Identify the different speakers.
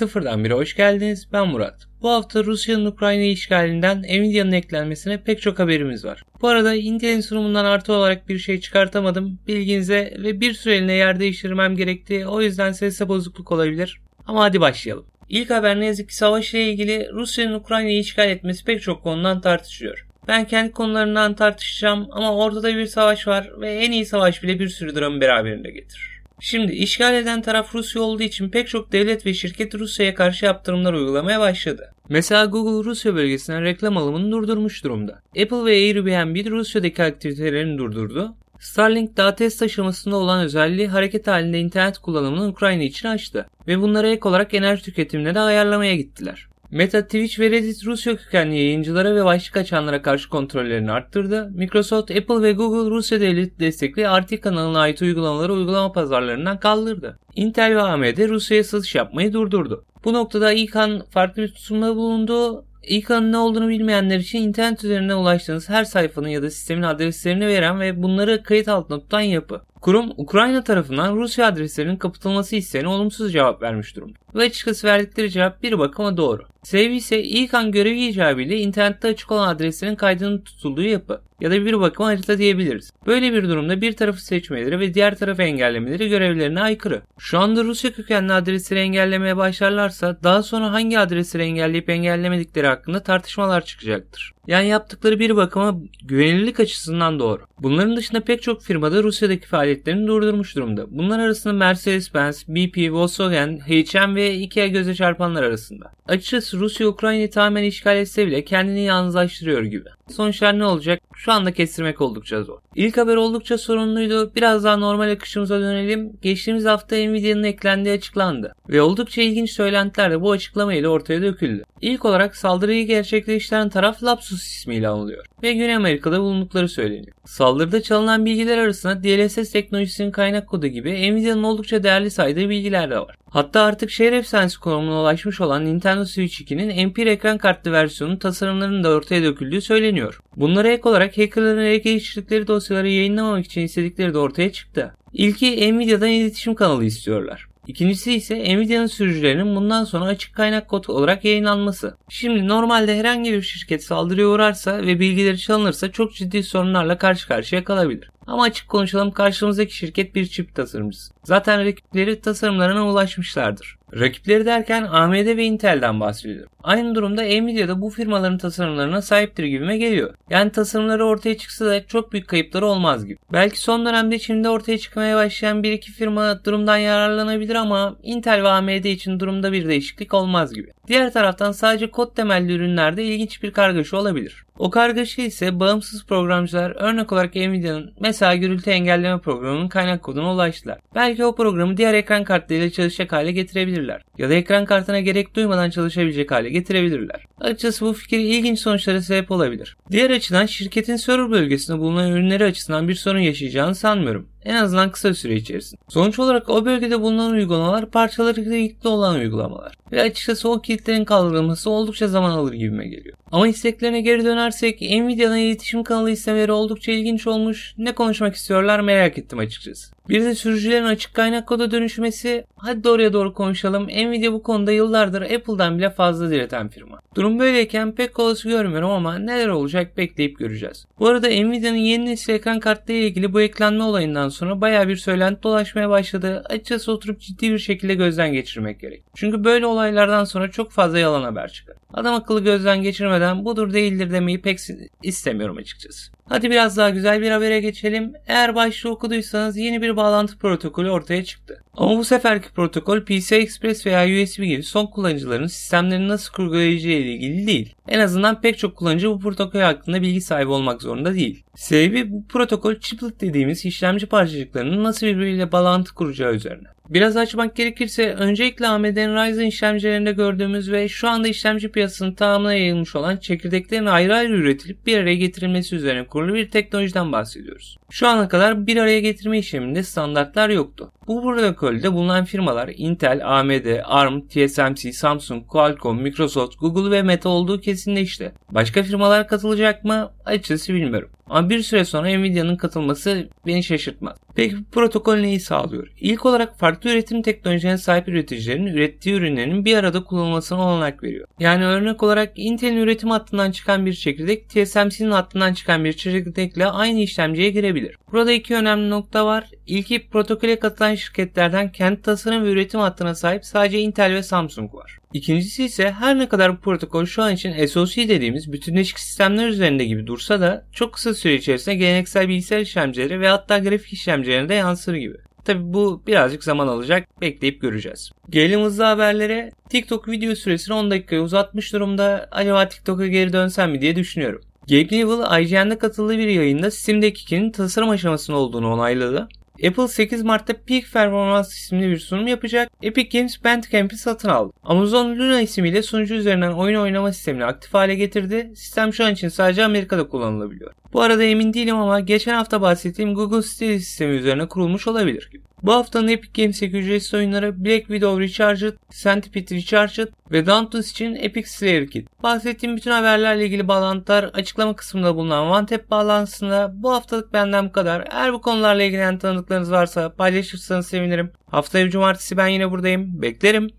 Speaker 1: Sıfırdan bire hoş geldiniz. Ben Murat. Bu hafta Rusya'nın Ukrayna işgalinden Nvidia'nın eklenmesine pek çok haberimiz var. Bu arada Intel'in sunumundan artı olarak bir şey çıkartamadım. Bilginize ve bir süreliğine yer değiştirmem gerekti. O yüzden sesle bozukluk olabilir. Ama hadi başlayalım. İlk haber ne yazık ki savaşla ilgili Rusya'nın Ukrayna'yı işgal etmesi pek çok konudan tartışılıyor. Ben kendi konularından tartışacağım ama ortada bir savaş var ve en iyi savaş bile bir sürü dramı beraberinde getirir. Şimdi işgal eden taraf Rusya olduğu için pek çok devlet ve şirket Rusya'ya karşı yaptırımlar uygulamaya başladı. Mesela Google Rusya bölgesinden reklam alımını durdurmuş durumda. Apple ve Airbnb Rusya'daki aktivitelerini durdurdu. Starlink daha test aşamasında olan özelliği hareket halinde internet kullanımını Ukrayna için açtı ve bunlara ek olarak enerji tüketimine de ayarlamaya gittiler. Meta, Twitch ve Reddit Rusya kökenli yayıncılara ve başlık açanlara karşı kontrollerini arttırdı. Microsoft, Apple ve Google Rusya devlet destekli RT kanalına ait uygulamaları uygulama pazarlarından kaldırdı. Intel ve AMD Rusya'ya satış yapmayı durdurdu. Bu noktada İKAN farklı bir tutumda bulundu. İKAN'ın ne olduğunu bilmeyenler için internet üzerinden ulaştığınız her sayfanın ya da sistemin adreslerini veren ve bunları kayıt altına tutan yapı. Kurum Ukrayna tarafından Rusya adreslerinin kapatılması isteğine olumsuz cevap vermiş durumda. Ve açıkçası verdikleri cevap bir bakıma doğru. Sebebi ise ilk an görevi icabıyla internette açık olan adreslerin kaydının tutulduğu yapı ya da bir bakıma harita diyebiliriz. Böyle bir durumda bir tarafı seçmeleri ve diğer tarafı engellemeleri görevlerine aykırı. Şu anda Rusya kökenli adresleri engellemeye başlarlarsa daha sonra hangi adresleri engelleyip engellemedikleri hakkında tartışmalar çıkacaktır. Yani yaptıkları bir bakıma güvenilirlik açısından doğru. Bunların dışında pek çok firmada Rusya'daki faaliyetlerini durdurmuş durumda. Bunlar arasında Mercedes-Benz, BP, Volkswagen, H&M ve Ikea göze çarpanlar arasında. Açıkçası Rusya Ukrayna'yı tamamen işgal etse bile kendini yalnızlaştırıyor gibi. Sonuçlar ne olacak? Şu anda kestirmek oldukça zor. İlk haber oldukça sorunluydu. Biraz daha normal akışımıza dönelim. Geçtiğimiz hafta Nvidia'nın eklendiği açıklandı. Ve oldukça ilginç söylentiler de bu açıklamayla ortaya döküldü. İlk olarak saldırıyı gerçekleştiren taraf Lapsus ismiyle anılıyor ve Güney Amerika'da bulundukları söyleniyor. Saldırıda çalınan bilgiler arasında DLSS teknolojisinin kaynak kodu gibi Nvidia'nın oldukça değerli saydığı bilgiler de var. Hatta artık şehir efsanesi konumuna ulaşmış olan Nintendo Switch 2'nin MP ekran kartlı versiyonun tasarımlarının da ortaya döküldüğü söyleniyor. Bunlara ek olarak hackerların ele geçirdikleri dosyaları yayınlamamak için istedikleri de ortaya çıktı. İlki Nvidia'dan iletişim kanalı istiyorlar. İkincisi ise Nvidia'nın sürücülerinin bundan sonra açık kaynak kod olarak yayınlanması. Şimdi normalde herhangi bir şirket saldırıya uğrarsa ve bilgileri çalınırsa çok ciddi sorunlarla karşı karşıya kalabilir. Ama açık konuşalım karşımızdaki şirket bir çip tasarımcısı. Zaten rakipleri tasarımlarına ulaşmışlardır. Rakipleri derken AMD ve Intel'den bahsediyorum. Aynı durumda Nvidia da bu firmaların tasarımlarına sahiptir gibime geliyor. Yani tasarımları ortaya çıksa da çok büyük kayıpları olmaz gibi. Belki son dönemde Çin'de ortaya çıkmaya başlayan bir iki firma durumdan yararlanabilir ama Intel ve AMD için durumda bir değişiklik olmaz gibi. Diğer taraftan sadece kod temelli ürünlerde ilginç bir kargaşa olabilir. O kargaşa ise bağımsız programcılar örnek olarak Nvidia'nın mesela gürültü engelleme programının kaynak koduna ulaştılar. Belki o programı diğer ekran kartlarıyla çalışacak hale getirebilirler. Ya da ekran kartına gerek duymadan çalışabilecek hale getirebilirler. Açıkçası bu fikir ilginç sonuçlara sebep olabilir. Diğer açıdan şirketin server bölgesinde bulunan ürünleri açısından bir sorun yaşayacağını sanmıyorum. En azından kısa süre içerisinde. Sonuç olarak o bölgede bulunan uygulamalar parçaları kilitli olan uygulamalar. Ve açıkçası o kilitlerin kaldırılması oldukça zaman alır gibime geliyor. Ama isteklerine geri dönersek Nvidia'dan iletişim kanalı istemeleri oldukça ilginç olmuş. Ne konuşmak istiyorlar merak ettim açıkçası. Bir de sürücülerin açık kaynak koda dönüşmesi. Hadi doğruya doğru konuşalım. Nvidia bu konuda yıllardır Apple'dan bile fazla direten firma. Durum böyleyken pek olası görmüyorum ama neler olacak bekleyip göreceğiz. Bu arada Nvidia'nın yeni nesil ekran kartları ile ilgili bu eklenme olayından sonra baya bir söylenti dolaşmaya başladı. Açıkçası oturup ciddi bir şekilde gözden geçirmek gerek. Çünkü böyle olaylardan sonra çok fazla yalan haber çıkar. Adam akıllı gözden geçirmeden budur değildir demeyi pek istemiyorum açıkçası. Hadi biraz daha güzel bir habere geçelim. Eğer başlığı okuduysanız yeni bir bağlantı protokolü ortaya çıktı. Ama bu seferki protokol PCI Express veya USB gibi son kullanıcıların sistemlerini nasıl kurgulayacağı ile ilgili değil. En azından pek çok kullanıcı bu protokol hakkında bilgi sahibi olmak zorunda değil. Sebebi bu protokol chiplet dediğimiz işlemci parçacıklarının nasıl birbiriyle bağlantı kuracağı üzerine. Biraz açmak gerekirse öncelikle AMD'nin Ryzen işlemcilerinde gördüğümüz ve şu anda işlemci piyasasının tamamına yayılmış olan çekirdeklerin ayrı ayrı üretilip bir araya getirilmesi üzerine kurulu bir teknolojiden bahsediyoruz. Şu ana kadar bir araya getirme işleminde standartlar yoktu. Bu protokolde bulunan firmalar Intel, AMD, ARM, TSMC, Samsung, Qualcomm, Microsoft, Google ve Meta olduğu kesinleşti. Başka firmalar katılacak mı? Açıkçası bilmiyorum. Ama bir süre sonra Nvidia'nın katılması beni şaşırtmaz. Peki bu protokol neyi sağlıyor? İlk olarak farklı üretim teknolojilerine sahip üreticilerin ürettiği ürünlerin bir arada kullanılmasına olanak veriyor. Yani örnek olarak Intel'in üretim hattından çıkan bir çekirdek TSMC'nin hattından çıkan bir çekirdekle aynı işlemciye girebilir. Burada iki önemli nokta var. İlki protokole katılan şirketlerden kendi tasarım ve üretim hattına sahip sadece Intel ve Samsung var. İkincisi ise her ne kadar bu protokol şu an için SoC dediğimiz bütünleşik sistemler üzerinde gibi dursa da çok kısa süre içerisinde geleneksel bilgisayar işlemcileri ve hatta grafik işlemcilerine de yansır gibi. Tabi bu birazcık zaman alacak. Bekleyip göreceğiz. Gelelim hızlı haberlere. TikTok video süresini 10 dakikaya uzatmış durumda. Acaba TikTok'a geri dönsem mi diye düşünüyorum. Gabe Newell IGN'de katıldığı bir yayında Steam Deck 2'nin tasarım aşamasında olduğunu onayladı. Apple 8 Mart'ta Peak Performance isimli bir sunum yapacak. Epic Games Bandcamp'i satın aldı. Amazon Luna ismiyle sunucu üzerinden oyun oynama sistemini aktif hale getirdi. Sistem şu an için sadece Amerika'da kullanılabiliyor. Bu arada emin değilim ama geçen hafta bahsettiğim Google Stadia sistemi üzerine kurulmuş olabilir gibi. Bu haftanın Epic Games'teki ücretsiz oyunları Black Widow Recharged, Centipede Recharged ve Dauntless için Epic Slayer Kit. Bahsettiğim bütün haberlerle ilgili bağlantılar açıklama kısmında bulunan OneTap bağlantısında bu haftalık benden bu kadar. Eğer bu konularla ilgilenen tanıdıklarınız varsa paylaşırsanız sevinirim. Haftaya cumartesi ben yine buradayım. Beklerim.